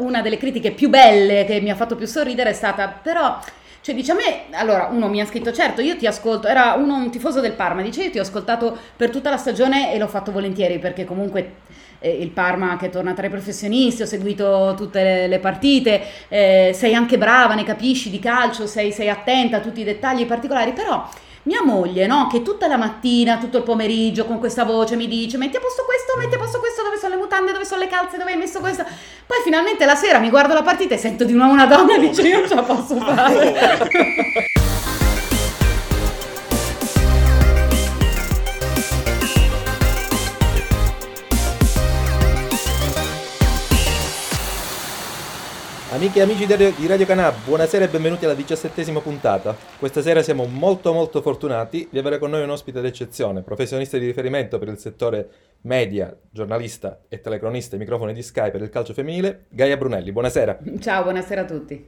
una delle critiche più belle che mi ha fatto più sorridere è stata però cioè dice a me, allora uno mi ha scritto certo io ti ascolto, era uno un tifoso del Parma, dice io ti ho ascoltato per tutta la stagione e l'ho fatto volentieri perché comunque eh, il Parma che torna tra i professionisti, ho seguito tutte le, le partite, eh, sei anche brava, ne capisci di calcio, sei, sei attenta a tutti i dettagli particolari, però mia moglie, no, che tutta la mattina, tutto il pomeriggio con questa voce mi dice metti a posto questo, metti a posto questo, dove sono le mutande, dove sono le calze, dove hai messo questo. Poi finalmente la sera mi guardo la partita e sento di nuovo una donna e dice io ce la posso fare. Amiche e amici di Radio Canà, buonasera e benvenuti alla diciassettesima puntata. Questa sera siamo molto molto fortunati di avere con noi un ospite d'eccezione, professionista di riferimento per il settore media, giornalista e telecronista ai microfoni di Sky per il calcio femminile, Gaia Brunelli. Buonasera. Ciao, buonasera a tutti.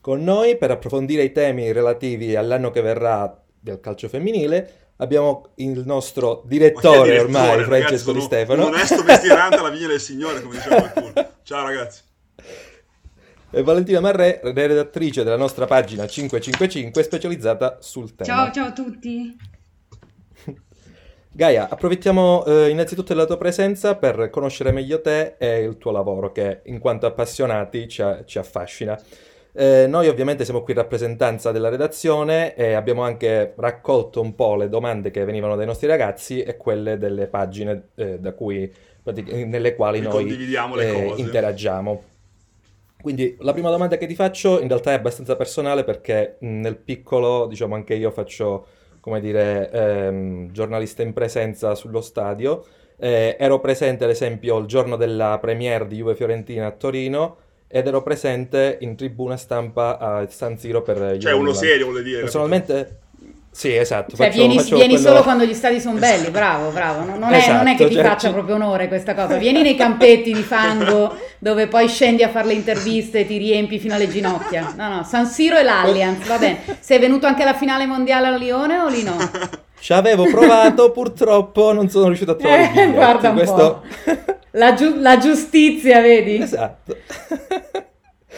Con noi per approfondire i temi relativi all'anno che verrà del calcio femminile abbiamo il nostro direttore, direttore ormai, Francesco Di Stefano. Onesto mestierante alla vigna del Signore, come diceva qualcuno. Ciao ragazzi e Valentina Marrè, redattrice della nostra pagina 555 specializzata sul tema. Ciao, ciao a tutti. Gaia, approfittiamo eh, innanzitutto della tua presenza per conoscere meglio te e il tuo lavoro che in quanto appassionati ci, ci affascina. Eh, noi ovviamente siamo qui in rappresentanza della redazione e abbiamo anche raccolto un po' le domande che venivano dai nostri ragazzi e quelle delle pagine eh, cui, nelle quali noi eh, interagiamo. Quindi la prima domanda che ti faccio in realtà è abbastanza personale perché nel piccolo, diciamo, anche io faccio, come dire, ehm, giornalista in presenza sullo stadio. Eh, ero presente ad esempio il giorno della premiere di Juve Fiorentina a Torino ed ero presente in tribuna stampa a San Siro per Juve. Cioè uno serio vuol dire. Personalmente... Sì, esatto. Cioè, faccio, vieni, faccio vieni quello... solo quando gli stadi sono belli, bravo, bravo. Non, non, esatto, è, non è, che ti cioè, faccia proprio onore questa cosa. Vieni nei campetti di fango dove poi scendi a fare le interviste e ti riempi fino alle ginocchia. No, no, San Siro e l'Allianz, va bene. Sei venuto anche alla finale mondiale a Lione o lì no? Ci avevo provato, purtroppo non sono riuscito a trovare eh, Guarda un Questo... po'. La, giu- la giustizia, vedi? Esatto.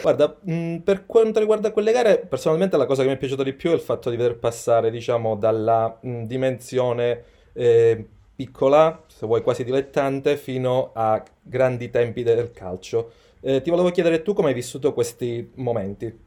Guarda, mh, mm, per quanto riguarda quelle gare, personalmente la cosa che mi è piaciuta di più è il fatto di veder passare, diciamo, dalla mh, mm, dimensione eh, piccola, se vuoi quasi dilettante, fino a grandi tempi del calcio. Eh, ti volevo chiedere tu come hai vissuto questi momenti.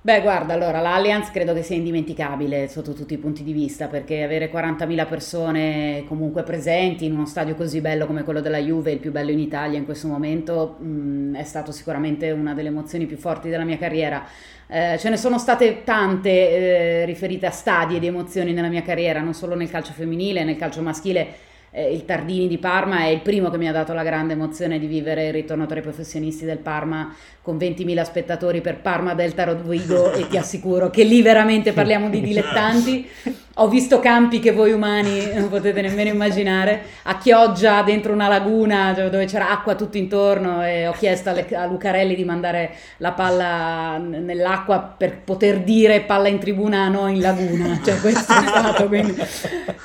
Beh, guarda, allora l'Allianz credo che sia indimenticabile sotto tutti i punti di vista, perché avere 40.000 persone comunque presenti in uno stadio così bello come quello della Juve, il più bello in Italia in questo momento, mh, mm, è stato sicuramente una delle emozioni più forti della mia carriera. Eh, ce ne sono state tante eh, riferite a stadi e di emozioni nella mia carriera, non solo nel calcio femminile, nel calcio maschile eh, il Tardini di Parma è il primo che mi ha dato la grande emozione di vivere il ritorno tra i professionisti del Parma con 20.000 spettatori per Parma Delta Rodrigo e ti assicuro che lì veramente parliamo di dilettanti. Ho visto campi che voi umani non potete nemmeno immaginare, a Chioggia dentro una laguna dove c'era acqua tutto intorno e ho chiesto a Lucarelli di mandare la palla nell'acqua per poter dire palla in tribuna no in laguna, cioè questo è stato, quindi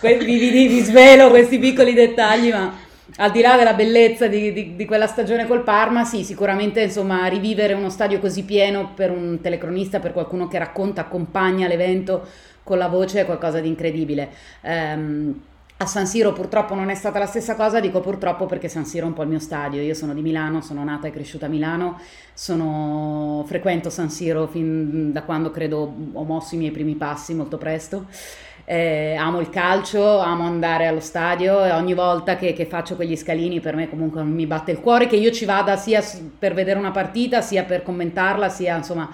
vi, vi, vi svelo questi piccoli dettagli ma al di là della bellezza di, di, di, quella stagione col Parma, sì, sicuramente insomma rivivere uno stadio così pieno per un telecronista, per qualcuno che racconta, accompagna l'evento con la voce è qualcosa di incredibile. Um, a San Siro purtroppo non è stata la stessa cosa, dico purtroppo perché San Siro è un po' il mio stadio, io sono di Milano, sono nata e cresciuta a Milano, sono, frequento San Siro fin da quando credo ho mosso i miei primi passi molto presto. Eh, amo il calcio, amo andare allo stadio e ogni volta che, che, faccio quegli scalini per me comunque mi batte il cuore che io ci vada sia per vedere una partita, sia per commentarla, sia insomma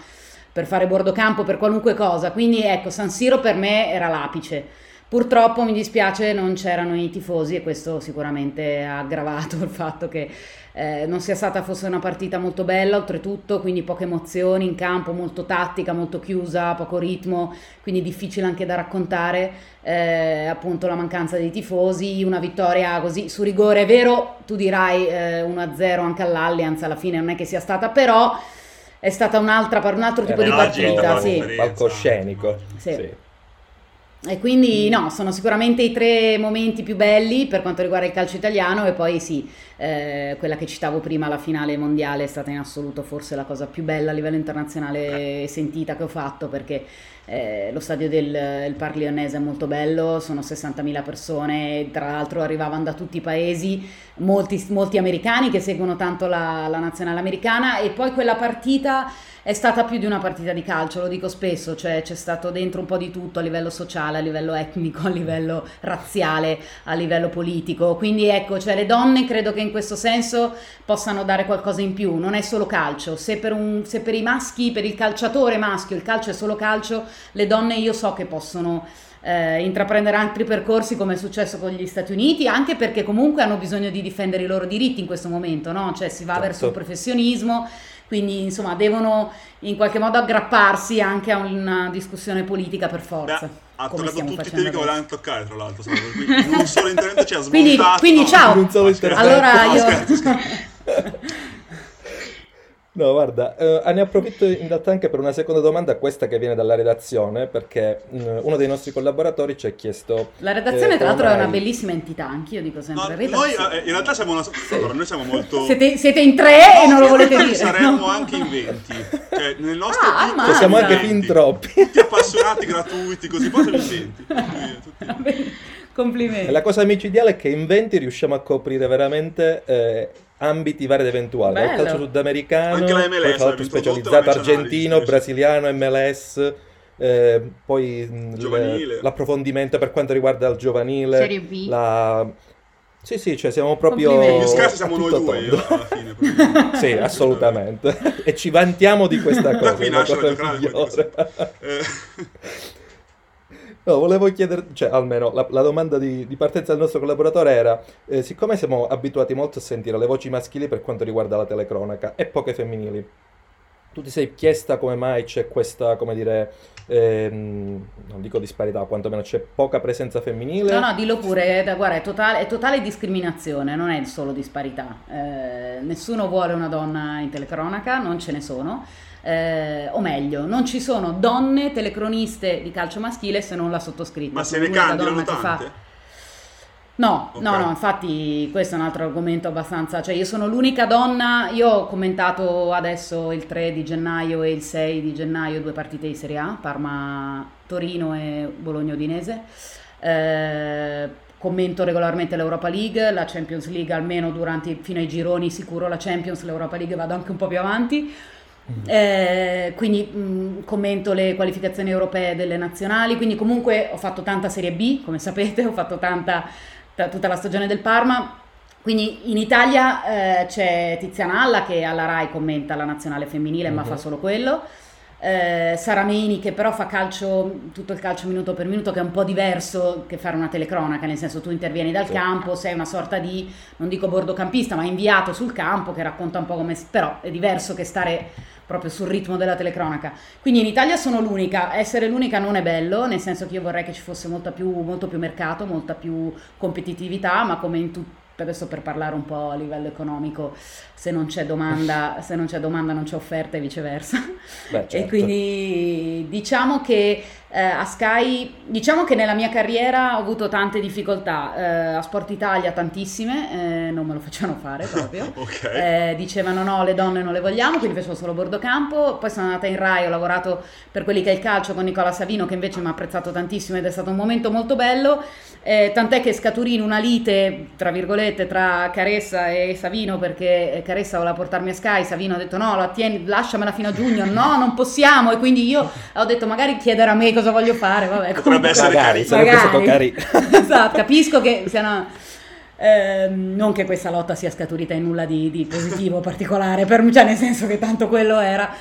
per fare bordocampo, per qualunque cosa. Quindi ecco, San Siro per me era l'apice. Purtroppo mi dispiace non c'erano i tifosi e questo sicuramente ha aggravato il fatto che eh, non sia stata forse una partita molto bella oltretutto, quindi poche emozioni in campo, molto tattica, molto chiusa, poco ritmo, quindi difficile anche da raccontare eh, appunto la mancanza dei tifosi, una vittoria così su rigore, è vero, tu dirai eh, 1-0 anche all'Allianz alla fine non è che sia stata, però è stata un'altra, un altro tipo di partita, sì. palcoscenico. Sì. sì. E quindi no, sono sicuramente i tre momenti più belli per quanto riguarda il calcio italiano e poi sì, eh, quella che citavo prima, la finale mondiale è stata in assoluto forse la cosa più bella a livello internazionale sentita che ho fatto perché eh, lo stadio del Parc Lyonnese è molto bello, sono 60.000 persone, tra l'altro arrivavano da tutti i paesi, molti, molti americani che seguono tanto la, la nazionale americana e poi quella partita è stata più di una partita di calcio, lo dico spesso, cioè c'è stato dentro un po' di tutto a livello sociale, a livello etnico, a livello razziale, a livello politico. Quindi ecco, cioè le donne credo che in questo senso possano dare qualcosa in più, non è solo calcio. Se per, un, se per i maschi, per il calciatore maschio, il calcio è solo calcio, le donne io so che possono eh, intraprendere altri percorsi come è successo con gli Stati Uniti, anche perché comunque hanno bisogno di difendere i loro diritti in questo momento, no? Cioè si va certo. verso il professionismo quindi insomma devono in qualche modo aggrapparsi anche a una discussione politica per forza. Beh, ha toccato tutti i temi che volevano toccare tra l'altro, in un solo intervento ci ha smontato. Quindi, quindi ciao, allora io... Scherzo, scherzo. No, guarda, eh, ne approfitto in realtà anche per una seconda domanda, questa che viene dalla redazione, perché mh, mm, uno dei nostri collaboratori ci ha chiesto... La redazione, eh, tra l'altro, mai... è una bellissima entità, anch'io dico sempre. No, noi eh, in realtà siamo una... Sì. Allora, noi siamo molto... Siete, siete in tre no, e non lo volete dire. saremmo no. anche in 20. Cioè, nel nostro ah, cioè, siamo anche fin troppi. Tutti appassionati, gratuiti, così poi siamo in 20. Complimenti. La cosa micidiale è che in 20 riusciamo a coprire veramente... Eh, ambiti vari ed eventuali, dal calcio sudamericano, Anche la MLS, poi fatto specializzato argentino, brasiliano, MLS, eh, poi le, l'approfondimento per quanto riguarda il giovanile, Serie B. La... Sì, sì, cioè siamo proprio... Più scarsi siamo noi due alla fine. sì, assolutamente. e ci vantiamo di questa cosa. Da qui nasce la giocare. No, volevo chiedere, cioè almeno la, la domanda di, di, partenza del nostro collaboratore era, eh, siccome siamo abituati molto a sentire le voci maschili per quanto riguarda la telecronaca e poche femminili, tu ti sei chiesta come mai c'è questa, come dire, ehm, non dico disparità, quantomeno c'è poca presenza femminile? No, no, dillo pure, eh, guarda, è totale, è totale discriminazione, non è solo disparità. Eh, nessuno vuole una donna in telecronaca, non ce ne sono eh, o meglio, non ci sono donne telecroniste di calcio maschile se non la sottoscritta. Ma se ne candidano tante? Fa... No, okay. no, no, infatti questo è un altro argomento abbastanza, cioè io sono l'unica donna, io ho commentato adesso il 3 di gennaio e il 6 di gennaio due partite di Serie A, Parma-Torino e Bologna-Udinese, eh, commento regolarmente l'Europa League, la Champions League almeno durante, fino ai gironi sicuro la Champions, l'Europa League vado anche un po' più avanti, eh, quindi mh, commento le qualificazioni europee delle nazionali, quindi comunque ho fatto tanta Serie B, come sapete, ho fatto tanta, t- tutta la stagione del Parma. Quindi in Italia eh, c'è Tiziana Alla che alla RAI commenta la nazionale femminile, uh-huh. ma fa solo quello. Eh, Sarameni che però fa calcio, tutto il calcio minuto per minuto che è un po' diverso che fare una telecronaca, nel senso tu intervieni dal sì. campo, sei una sorta di, non dico bordocampista, ma inviato sul campo che racconta un po' come... però è diverso che stare proprio sul ritmo della telecronaca. Quindi in Italia sono l'unica, essere l'unica non è bello, nel senso che io vorrei che ci fosse più, molto più mercato, molta più competitività, ma come in tutti adesso per parlare un po' a livello economico, se non c'è domanda, se non c'è, domanda non c'è offerta e viceversa. Beh, certo. E quindi diciamo che eh, a Sky, diciamo che nella mia carriera ho avuto tante difficoltà, eh, a Sport Italia tantissime, eh, non me lo facevano fare proprio, okay. Eh, dicevano no, le donne non le vogliamo, quindi facevo solo bordocampo, poi sono andata in Rai, ho lavorato per quelli che è il calcio con Nicola Savino che invece mi ha apprezzato tantissimo ed è stato un momento molto bello, eh, tant'è che scaturì in una lite, tra virgolette, tra Caressa e Savino perché Caressa voleva portarmi a Sky, Savino ha detto no, la tieni, lasciamela fino a giugno, no, non possiamo e quindi io ho detto magari chiedere a me cosa voglio fare, vabbè. Potrebbe essere magari, sarebbe stato carino. esatto, capisco che siano... Eh, non che questa lotta sia scaturita in nulla di, di positivo particolare, per, cioè nel senso che tanto quello era.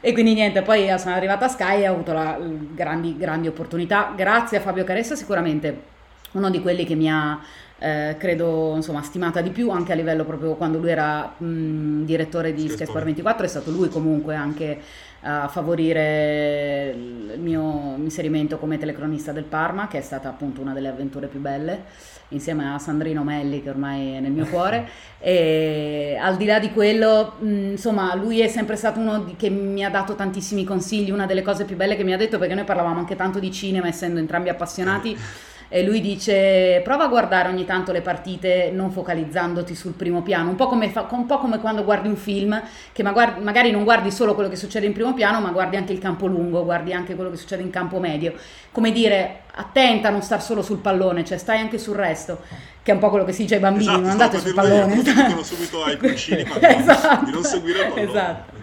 E quindi niente, poi sono arrivata a Sky e ho avuto la, grandi, grandi opportunità. Grazie a Fabio Caressa sicuramente uno di quelli che mi ha eh, credo insomma stimata di più anche a livello proprio quando lui era mh, direttore di Sky Sport 24 è stato lui comunque anche a favorire il mio inserimento come telecronista del Parma che è stata appunto una delle avventure più belle insieme a Sandrino Melli che ormai è nel mio cuore. E al di là di quello mh, insomma lui è sempre stato uno che mi ha dato tantissimi consigli una delle cose più belle che mi ha detto perché noi parlavamo anche tanto di cinema essendo entrambi appassionati e lui dice prova a guardare ogni tanto le partite non focalizzandoti sul primo piano, un po' come, fa, un po come quando guardi un film che magari, magari non guardi solo quello che succede in primo piano ma guardi anche il campo lungo, guardi anche quello che succede in campo medio, come dire attenta a non star solo sul pallone, cioè stai anche sul resto che è un po' quello che si dice ai bambini, esatto, non andate sul pallone. Dicono subito ai piccini esatto, di non seguire il pallone. Esatto.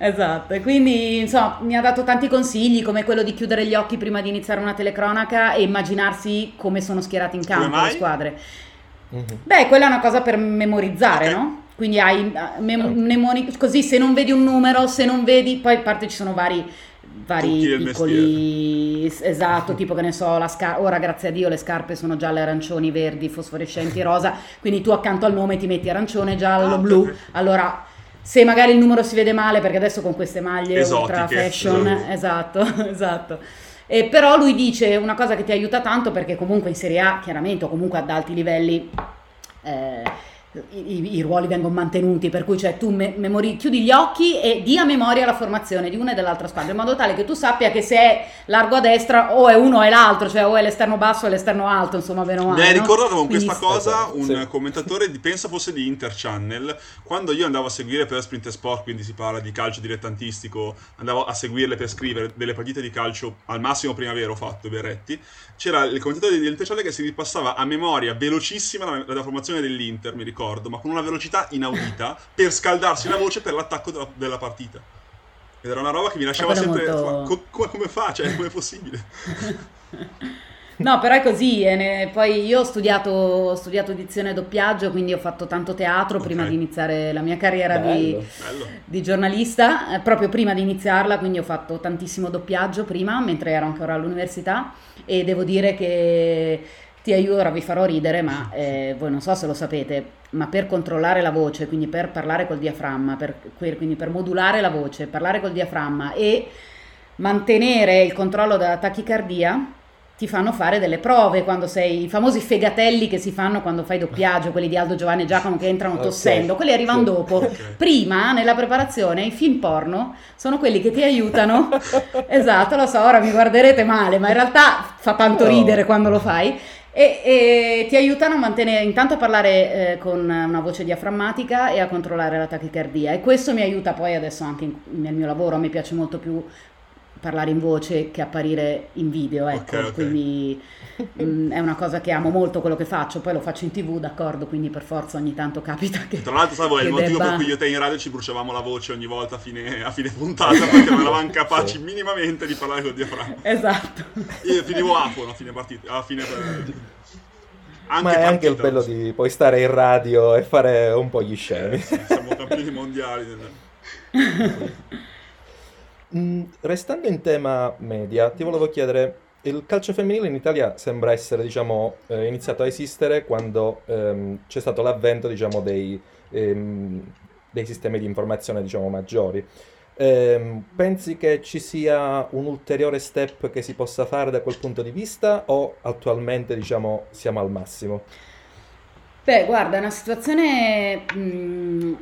Esatto, e quindi insomma mi ha dato tanti consigli come quello di chiudere gli occhi prima di iniziare una telecronaca e immaginarsi come sono schierate in campo le squadre. Mm-hmm. Beh, quella è una cosa per memorizzare, okay. no? Quindi hai eh, mem- mnemoni- così se non vedi un numero, se non vedi, poi a parte ci sono vari vari piccoli esatto tipo che ne so la scar- ora grazie a Dio le scarpe sono gialle arancioni verdi fosforescenti rosa quindi tu accanto al nome ti metti arancione giallo ah, blu allora se magari il numero si vede male perché adesso con queste maglie Esotiche, ultra fashion esatto. esatto e però lui dice una cosa che ti aiuta tanto perché comunque in Serie A chiaramente o comunque ad alti livelli eh, i, i, ruoli vengono mantenuti, per cui cioè, tu me, memori, chiudi gli occhi e dia memoria la formazione di una e dell'altra squadra, in modo tale che tu sappia che se è largo a destra o è uno o è l'altro, cioè o è l'esterno basso o l'esterno alto, insomma, bene o male. Mi hai ricordato con Quindi, questa cosa un sì. commentatore, di, pensa fosse di Interchannel, quando io andavo a seguire per Sprint Sport, quindi si parla di calcio dilettantistico, andavo a seguirle per scrivere delle partite di calcio, al massimo primavera ho fatto, Berretti, c'era il commentatore di Interchannel che si ripassava a memoria velocissima la, la formazione dell'Inter, mi ricordo ricordo, ma con una velocità inaudita per scaldarsi la voce per l'attacco della, della partita. Ed era una roba che mi lasciava sempre. Molto... Co- come fa? Cioè, come è possibile? No, però è così. Ne... Poi io ho studiato, ho studiato edizione e doppiaggio, quindi ho fatto tanto teatro okay. prima di iniziare la mia carriera di, di, giornalista. Eh, proprio prima di iniziarla, quindi ho fatto tantissimo doppiaggio prima, mentre ero ancora all'università. E devo dire che ti aiuto, ora vi farò ridere, ma eh, voi non so se lo sapete, ma per controllare la voce, quindi per parlare col diaframma, per, quindi per modulare la voce, parlare col diaframma e mantenere il controllo della tachicardia, ti fanno fare delle prove quando sei i famosi fegatelli che si fanno quando fai doppiaggio, quelli di Aldo Giovanni e Giacomo che entrano tossendo, okay. quelli arrivano sì. dopo. Okay. Prima nella preparazione i film porno sono quelli che ti aiutano. esatto, lo so, ora mi guarderete male, ma in realtà fa tanto no. ridere quando lo fai e, e, ti aiutano a mantenere intanto a parlare eh, con una voce diaframmatica e a controllare la tachicardia. E questo mi aiuta poi adesso anche in, nel mio lavoro, me piace molto più parlare in voce che apparire in video, ecco, okay, okay. quindi mh, mm, è una cosa che amo molto quello che faccio, poi lo faccio in tv, d'accordo, quindi per forza ogni tanto capita che... Tra l'altro, sai, è il motivo debba... per cui io e te in radio ci bruciavamo la voce ogni volta a fine, a fine puntata, perché non eravamo capaci sì. minimamente di parlare col diaframma. Esatto. Io finivo afono a fine partita, a fine... Anche Ma è partita, anche il bello sì. di poi stare in radio e fare un po' gli scemi. Eh, sì, siamo campioni mondiali. Mm, restando in tema media, ti volevo chiedere, il calcio femminile in Italia sembra essere, diciamo, eh, iniziato a esistere quando ehm, c'è stato l'avvento, diciamo, dei, ehm, dei sistemi di informazione, diciamo, maggiori. Ehm, pensi che ci sia un ulteriore step che si possa fare da quel punto di vista o attualmente, diciamo, siamo al massimo? Beh, guarda, è una situazione mh, mm,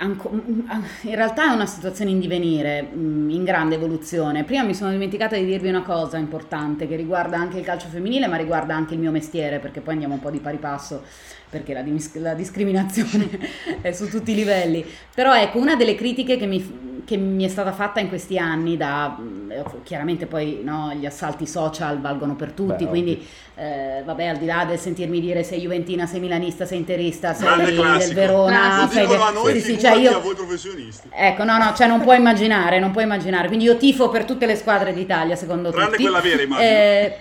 in realtà è una situazione in divenire, mm, in grande evoluzione. Prima mi sono dimenticata di dirvi una cosa importante che riguarda anche il calcio femminile, ma riguarda anche il mio mestiere, perché poi andiamo un po' di pari passo, perché la, la discriminazione è su tutti i livelli. Però ecco, una delle critiche che mi, che mi è stata fatta in questi anni da eh, chiaramente poi no, gli assalti social valgono per tutti Beh, quindi eh, vabbè al di là del sentirmi dire sei juventina sei milanista sei interista sei del Verona sei del... a noi sì, sì, cioè io... a voi professionisti? Ecco no no cioè non puoi immaginare non puoi immaginare. Quindi io tifo per tutte le squadre d'Italia secondo tranne tutti. quella vera immagino. Eh,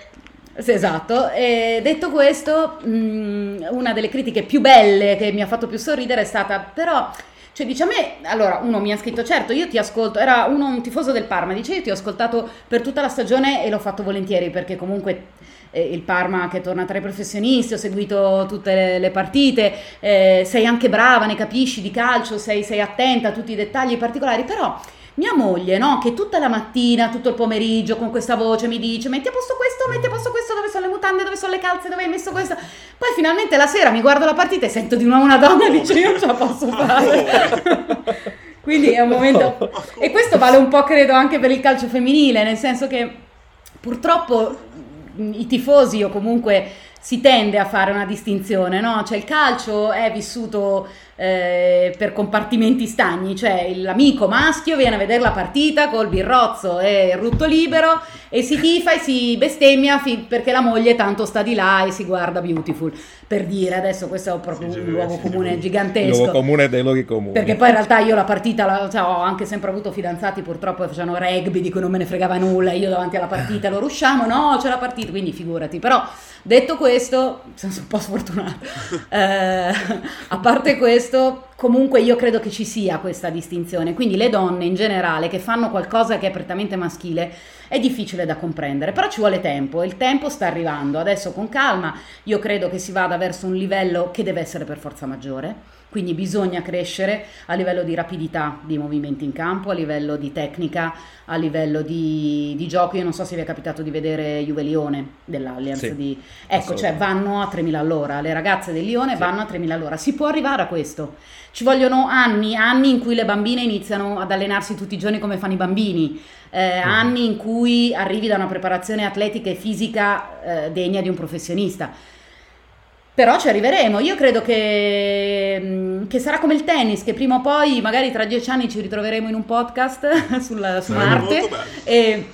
sì, esatto, e detto questo, mh, una delle critiche più belle che mi ha fatto più sorridere è stata però Cioè dice a me, allora uno mi ha scritto, certo io ti ascolto, era uno un tifoso del Parma, dice io ti ho ascoltato per tutta la stagione e l'ho fatto volentieri perché comunque eh, il Parma che torna tra i professionisti, ho seguito tutte le, le partite, eh, sei anche brava, ne capisci di calcio, sei, sei attenta a tutti i dettagli particolari, però mia moglie, no, che tutta la mattina, tutto il pomeriggio con questa voce mi dice metti a posto questo, metti a posto questo, dove sono le mutande, dove sono le calze, dove hai messo questo. Poi finalmente la sera mi guardo la partita e sento di nuovo una donna e dice io non ce la posso fare. Quindi è un momento... E questo vale un po' credo anche per il calcio femminile, nel senso che purtroppo i tifosi o comunque si tende a fare una distinzione, no? Cioè il calcio è vissuto eh, per compartimenti stagni, cioè l'amico maschio viene a vedere la partita col birrozzo e il rutto libero e si tifa e si bestemmia fi- perché la moglie tanto sta di là e si guarda beautiful. Per dire, adesso questo è proprio sì, un luogo sì, comune sì, gigantesco. Luogo comune dei luoghi comuni. Perché poi in realtà io la partita, la, cioè, ho anche sempre avuto fidanzati purtroppo che facevano rugby di cui non me ne fregava nulla, io davanti alla partita loro usciamo, no c'è la partita, quindi figurati. Però detto questo, sono un po' sfortunata. Eh, a parte questo, comunque io credo che ci sia questa distinzione. Quindi le donne in generale che fanno qualcosa che è prettamente maschile è difficile da comprendere, però ci vuole tempo e il tempo sta arrivando. Adesso con calma io credo che si vada verso un livello che deve essere per forza maggiore. Quindi bisogna crescere a livello di rapidità di movimenti in campo, a livello di tecnica, a livello di, di gioco. Io non so se vi è capitato di vedere Juve Lione dell'Allianz. Sì, di... Ecco, cioè vanno a 3.000 all'ora, le ragazze del Lione sì. vanno a 3.000 all'ora. Si può arrivare a questo. Ci vogliono anni, anni in cui le bambine iniziano ad allenarsi tutti i giorni come fanno i bambini eh, mm. anni in cui arrivi da una preparazione atletica e fisica eh, degna di un professionista. Però ci arriveremo. Io credo che, mm, che, sarà come il tennis, che prima o poi, magari tra dieci anni, ci ritroveremo in un podcast sulla, su Marte e,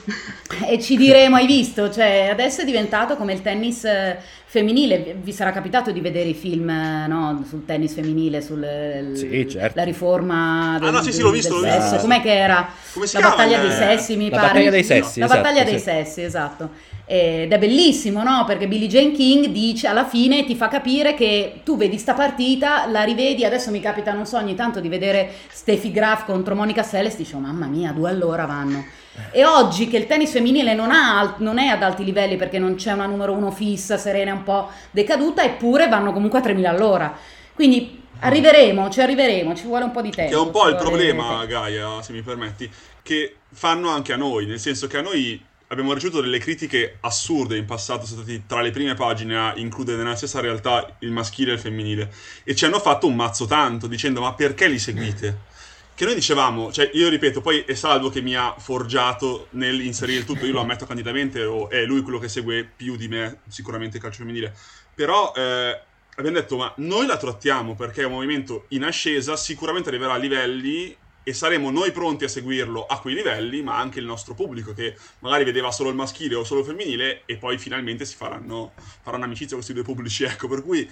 e, ci diremo: Hai visto? Cioè, adesso è diventato come il tennis eh, femminile. Vi sarà capitato di vedere i film no, sul tennis femminile, sulla sì, certo. riforma del, ah, no, sì, sì, l'ho visto, del l'ho visto. Com'è che era? Come la battaglia dei sessi, mi la pare. Battaglia dei sessi, la esatto, battaglia sì. dei sessi, esatto. Ed è bellissimo, no? Perché Billie Jane King dice alla fine ti fa capire che tu vedi sta partita, la rivedi. Adesso mi capita, non so, ogni tanto di vedere Steffi Graf contro Monica Seles. Dice, oh, mamma mia, due all'ora vanno. E oggi che il tennis femminile non, ha, non, è ad alti livelli perché non c'è una numero uno fissa, serena, un po' decaduta, eppure vanno comunque a 3000 all'ora. Quindi arriveremo, ci arriveremo, ci vuole un po' di tempo. Che è un po' il problema, Gaia, se mi permetti, che fanno anche a noi, nel senso che a noi abbiamo ricevuto delle critiche assurde in passato, siamo stati tra le prime pagine a includere nella stessa realtà il maschile e il femminile e ci hanno fatto un mazzo tanto dicendo ma perché li seguite? Che noi dicevamo, cioè io ripeto, poi è Salvo che mi ha forgiato nell'inserire il tutto, io lo ammetto candidamente, o è lui quello che segue più di me sicuramente il calcio femminile, però eh, abbiamo detto ma noi la trattiamo perché è un movimento in ascesa, sicuramente arriverà a livelli e saremo noi pronti a seguirlo a quei livelli, ma anche il nostro pubblico che magari vedeva solo il maschile o solo il femminile e poi finalmente si faranno, faranno amicizia con questi due pubblici, ecco, per cui...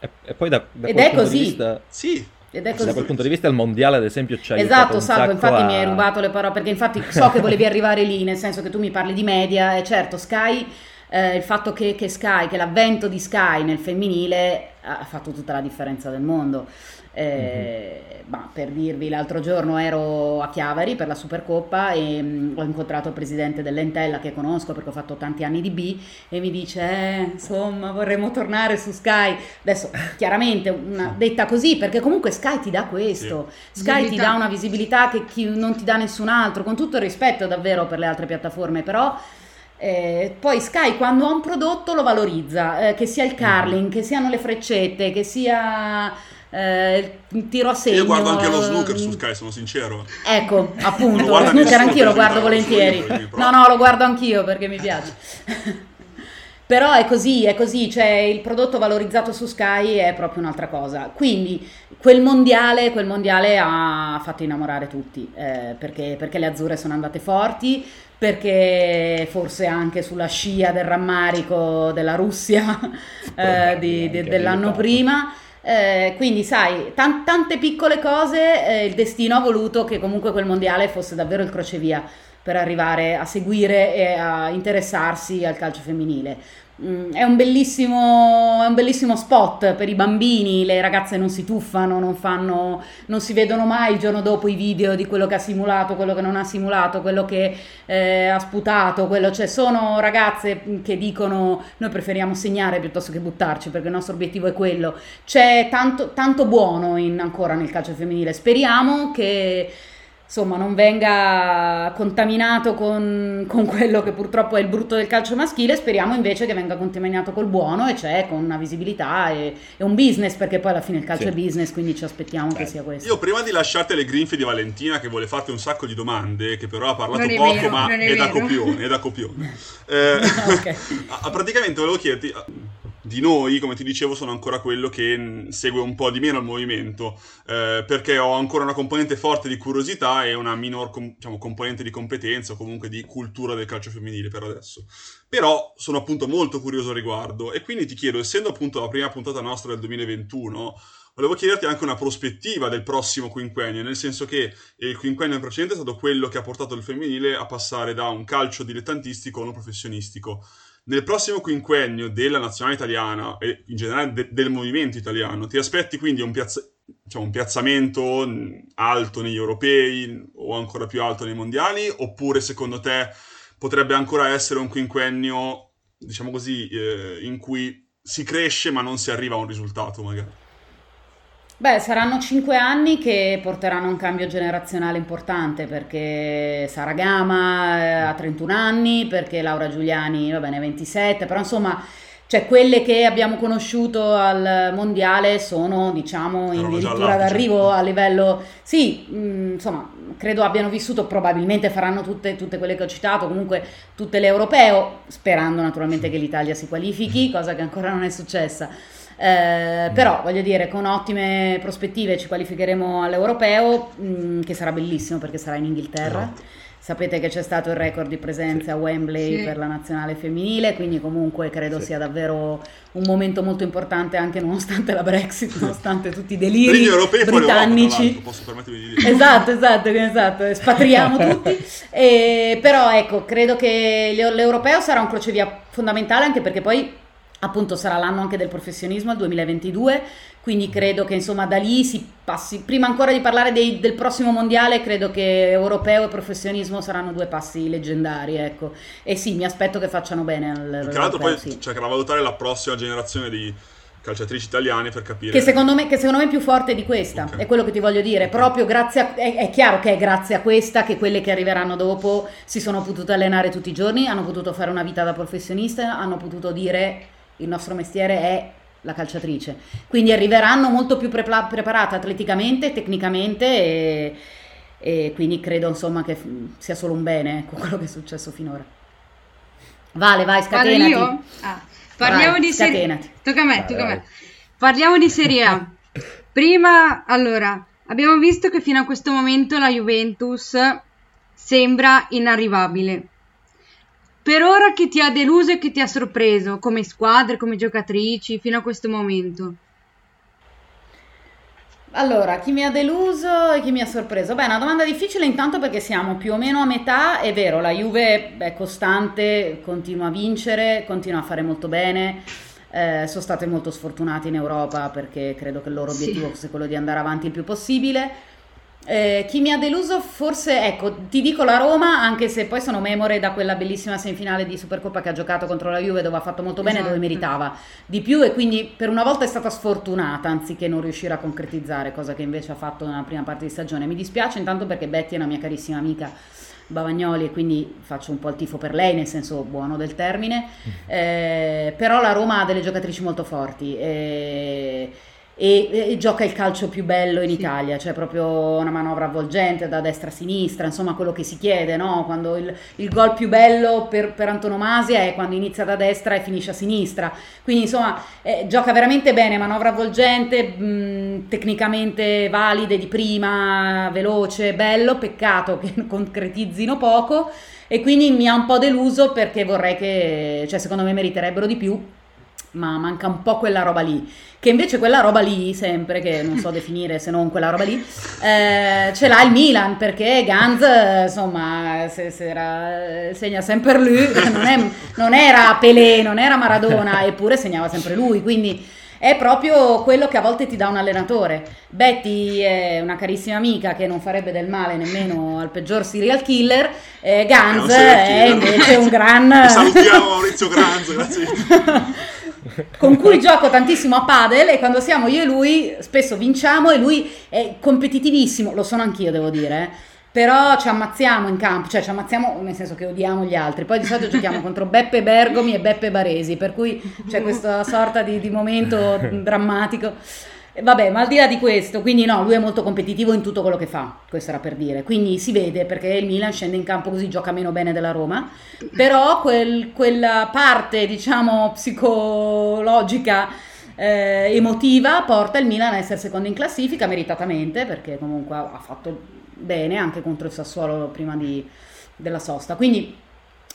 E, e poi da, da Ed è punto così. di vista... Ed è Da così. quel punto di vista il mondiale, ad esempio, ci ha Esatto, Salvo, infatti a- mi hai rubato le parole perché infatti so che volevi arrivare lì, nel senso che tu mi parli di media e certo Sky, eh, il fatto che, che Sky, che l'avvento di Sky nel femminile ha fatto tutta la differenza del mondo. Eh, ma per dirvi, l'altro giorno ero a Chiavari per la Supercoppa e mh, ho incontrato il presidente dell'Entella che conosco perché ho fatto tanti anni di B e mi dice, eh, insomma, vorremmo tornare su Sky. Adesso, chiaramente, una, detta così, perché comunque Sky ti dà questo. Sky ti Visibilità. dà una visibilità che chi- non ti dà nessun altro, con tutto il rispetto davvero per le altre piattaforme, però... eh, poi Sky quando ha un prodotto lo valorizza, eh, che sia il carling, che siano le freccette, che sia eh, tiro a segno. Io guardo anche lo eh, snooker su Sky, sono sincero. Ecco, appunto, lo lo snooker anch'io lo guardo volentieri. No, no, lo guardo anch'io perché mi piace. Però è così, è così, cioè il prodotto valorizzato su Sky è proprio un'altra cosa. Quindi quel mondiale, quel mondiale ha fatto innamorare tutti, eh, perché, perché le azzurre sono andate forti, perché forse anche sulla scia del rammarico della Russia eh, di- di- dell'anno prima. Eh, quindi sai, tan- tante piccole cose, eh, il destino ha voluto che comunque quel mondiale fosse davvero il crocevia per arrivare a seguire e a interessarsi al calcio femminile. Mm, è un, bellissimo, è un bellissimo spot per i bambini, le ragazze non si tuffano, non, fanno, non si vedono mai il giorno dopo i video di quello che ha simulato, quello che non ha simulato, quello che eh, ha sputato, quello, cioè sono ragazze che dicono noi preferiamo segnare piuttosto che buttarci perché il nostro obiettivo è quello. C'è tanto, tanto buono in, ancora nel calcio femminile, speriamo che insomma non venga contaminato con, con, quello che purtroppo è il brutto del calcio maschile, speriamo invece che venga contaminato col buono e cioè con una visibilità e, e un business, perché poi alla fine il calcio sì. è business, quindi ci aspettiamo Beh, che sia questo. Io prima di lasciarti le grinfie di Valentina, che vuole farti un sacco di domande, che però ha parlato poco, vero, ma è, è da copione, è da copione. Eh, okay. praticamente volevo chiederti di noi, come ti dicevo, sono ancora quello che segue un po' di meno il movimento, eh, perché ho ancora una componente forte di curiosità e una minor com- diciamo, componente di competenza o comunque di cultura del calcio femminile per adesso. Però sono appunto molto curioso al riguardo e quindi ti chiedo, essendo appunto la prima puntata nostra del 2021, volevo chiederti anche una prospettiva del prossimo quinquennio, nel senso che il quinquennio precedente è stato quello che ha portato il femminile a passare da un calcio dilettantistico a uno professionistico nel prossimo quinquennio della nazionale italiana e in generale de- del movimento italiano, ti aspetti quindi un, piazza- diciamo, un, piazzamento alto negli europei o ancora più alto nei mondiali? Oppure secondo te potrebbe ancora essere un quinquennio, diciamo così, eh, in cui si cresce ma non si arriva a un risultato magari? Beh, saranno cinque anni che porteranno un cambio generazionale importante perché Sara Gama eh, ha 31 anni, perché Laura Giuliani va bene 27, però insomma, cioè quelle che abbiamo conosciuto al mondiale sono, diciamo, in addirittura d'arrivo a livello sì, mh, mm, insomma, credo abbiano vissuto, probabilmente faranno tutte, tutte, quelle che ho citato, comunque tutte le europeo, sperando naturalmente che l'Italia si qualifichi, cosa che ancora non è successa. Eh, però voglio dire, con ottime prospettive ci qualificheremo all'europeo, mh, mm, che sarà bellissimo perché sarà in Inghilterra. Esatto. Sapete che c'è stato il record di presenza sì. a Wembley sì. per la nazionale femminile, quindi comunque credo sì. sia davvero un momento molto importante anche nonostante la Brexit, nonostante tutti i deliri britannici. Europa, posso permettermi di dire. Esatto, esatto, esatto, espatriamo tutti. E, però ecco, credo che l'europeo sarà un crocevia fondamentale anche perché poi appunto sarà l'anno anche del professionismo, il 2022, quindi credo che insomma da lì si passi, prima ancora di parlare dei, del prossimo mondiale, credo che europeo e professionismo saranno due passi leggendari, ecco. E sì, mi aspetto che facciano bene al Tra l'altro poi sì. c'è che da valutare la prossima generazione di calciatrici italiane per capire che secondo me, che secondo me è più forte di questa okay. è quello che ti voglio dire okay. proprio grazie a, è, è, chiaro che è grazie a questa che quelle che arriveranno dopo si sono potute allenare tutti i giorni hanno potuto fare una vita da professionista hanno potuto dire il nostro mestiere è la calciatrice. Quindi arriveranno molto più pre- preparate atleticamente, tecnicamente e, e, quindi credo insomma che sia solo un bene con ecco, quello che è successo finora. Vale, vai, scatenati. Io? Ah, parliamo vai, di Serie. Tocca a me, tocca a me. Parliamo di Serie A. Prima, allora, abbiamo visto che fino a questo momento la Juventus sembra inarrivabile. Per ora chi ti ha deluso e chi ti ha sorpreso come squadre, come giocatrici fino a questo momento? Allora, chi mi ha deluso e chi mi ha sorpreso? Beh, è una domanda difficile intanto perché siamo più o meno a metà, è vero, la Juve è costante, continua a vincere, continua a fare molto bene, eh, sono state molto sfortunate in Europa perché credo che il loro obiettivo sì. fosse quello di andare avanti il più possibile. Eh, chi mi ha deluso forse, ecco, ti dico la Roma, anche se poi sono memore da quella bellissima semifinale di Supercoppa che ha giocato contro la Juve dove ha fatto molto bene, esatto. dove meritava di più e quindi per una volta è stata sfortunata anziché non riuscire a concretizzare, cosa che invece ha fatto nella prima parte di stagione. Mi dispiace intanto perché Betty è una mia carissima amica Bavagnoli e quindi faccio un po' il tifo per lei, nel senso buono del termine, mm. eh, però la Roma ha delle giocatrici molto forti. Eh, e, e, gioca il calcio più bello in. Italia, cioè proprio una manovra avvolgente da destra a sinistra, insomma quello che si chiede, no? quando il, il gol più bello per, per, antonomasia è quando inizia da destra e finisce a sinistra, quindi insomma eh, gioca veramente bene, manovra avvolgente, mh, tecnicamente valide di prima, veloce, bello, peccato che concretizzino poco e quindi mi ha un po' deluso perché vorrei che, cioè secondo me meriterebbero di più ma manca un po' quella roba lì. Che invece quella roba lì, sempre, che non so definire se non quella roba lì, eh, ce l'ha il Milan, perché Ganz, insomma, se, se era, segna sempre lui, non, è, non era Pelé, non era Maradona, eppure segnava sempre lui, quindi è proprio quello che a volte ti dà un allenatore. Betty è una carissima amica che non farebbe del male nemmeno al peggior serial killer, eh, Ganz è invece un gran... Salutiamo Maurizio Ganz, grazie. Con cui gioco tantissimo a padel e quando siamo io e lui spesso vinciamo e lui è competitivissimo, lo sono anch'io devo dire, eh. però ci ammazziamo in campo, cioè ci ammazziamo nel senso che odiamo gli altri, poi di solito giochiamo contro Beppe Bergomi e Beppe Baresi, per cui c'è questa sorta di, di momento drammatico. Vabbè, ma al di là di questo, quindi no, lui è molto competitivo in tutto quello che fa, questo era per dire. Quindi si vede perché il Milan scende in campo così, gioca meno bene della Roma, però quel, quella parte, diciamo, psicologica, eh, emotiva, porta il Milan a essere secondo in classifica, meritatamente, perché comunque ha fatto bene anche contro il Sassuolo prima di, della sosta. Quindi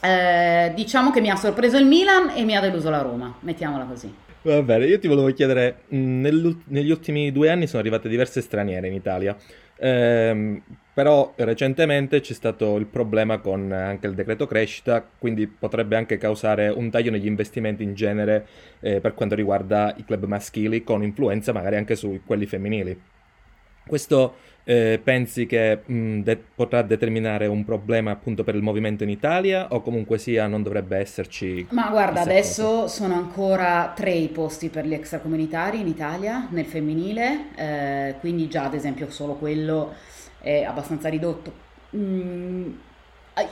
eh, diciamo che mi ha sorpreso il Milan e mi ha deluso la Roma, mettiamola così. Va bene, io ti volevo chiedere, negli ultimi due anni sono arrivate diverse straniere in Italia, ehm, però recentemente c'è stato il problema con anche il decreto crescita, quindi potrebbe anche causare un taglio negli investimenti in genere eh, per quanto riguarda i club maschili, con influenza magari anche su quelli femminili. Questo eh, pensi che mh, de- potrà determinare un problema appunto per il movimento in Italia o comunque sia non dovrebbe esserci? Ma guarda, adesso cosa? sono ancora tre i posti per gli extracomunitari in Italia, nel femminile, eh, quindi già ad esempio solo quello è abbastanza ridotto. Mm,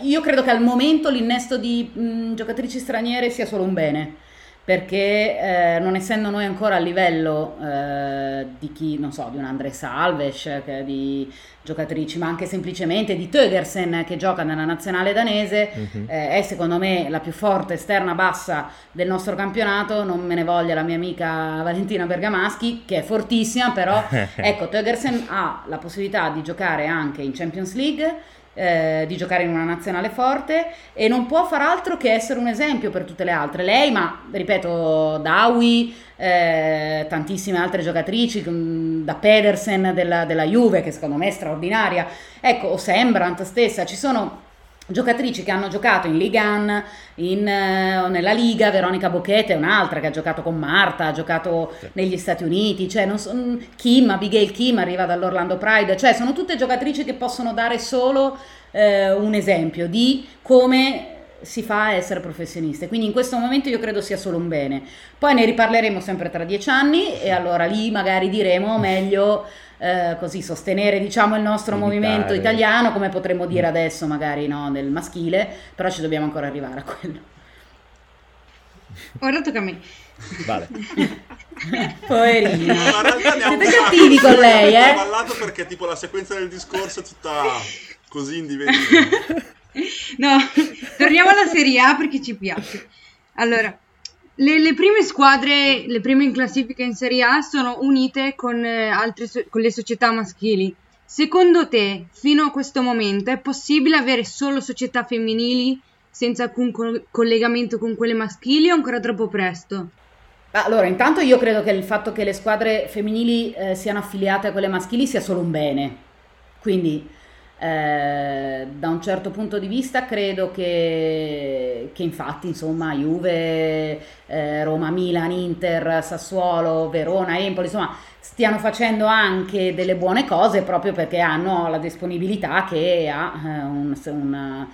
io credo che al momento l'innesto di mh, giocatrici straniere sia solo un bene perché eh, non essendo noi ancora a livello eh, di chi, non so, di un Andre Salves, di giocatrici, ma anche semplicemente di Tögersen che gioca nella nazionale danese, uh-huh. eh, è secondo me la più forte esterna bassa del nostro campionato, non me ne voglia la mia amica Valentina Bergamaschi che è fortissima, però ecco, Tögersen ha la possibilità di giocare anche in Champions League eh, di giocare in una nazionale forte e non può far altro che essere un esempio per tutte le altre. Lei, ma ripeto, Dawi, eh, tantissime altre giocatrici, da Pedersen della, della Juve, che secondo me è straordinaria, ecco, o Sembrant stessa, ci sono giocatrici che hanno giocato in Liga 1, in, uh, nella Liga, Veronica Bocchete è un'altra che ha giocato con Marta, ha giocato sì. negli Stati Uniti, cioè so, mm, Kim, Abigail Kim arriva dall'Orlando Pride, cioè sono tutte giocatrici che possono dare solo uh, un esempio di come si fa a essere professioniste. Quindi in questo momento io credo sia solo un bene. Poi ne riparleremo sempre tra dieci anni e allora lì magari diremo meglio eh, così sostenere diciamo il nostro Militare. movimento italiano come potremmo dire adesso magari no, nel maschile, però ci dobbiamo ancora arrivare a quello. Ora tocca a me. Vale. Poverino. Siete cattivi con lei, eh? Ho ballato perché tipo la sequenza del discorso è tutta così indivenibile. no, torniamo alla Serie A perché ci piace. Allora, le, le, prime squadre, le prime in classifica in Serie A sono unite con, eh, altre, con le società maschili. Secondo te, fino a questo momento, è possibile avere solo società femminili senza alcun co- collegamento con quelle maschili o ancora troppo presto? Allora, intanto io credo che il fatto che le squadre femminili eh, siano affiliate a quelle maschili sia solo un bene. Quindi eh, da un certo punto di vista credo che, che infatti insomma Juve, eh, Roma, Milan, Inter, Sassuolo, Verona, Empoli insomma stiano facendo anche delle buone cose proprio perché hanno la disponibilità che ha eh, un, una,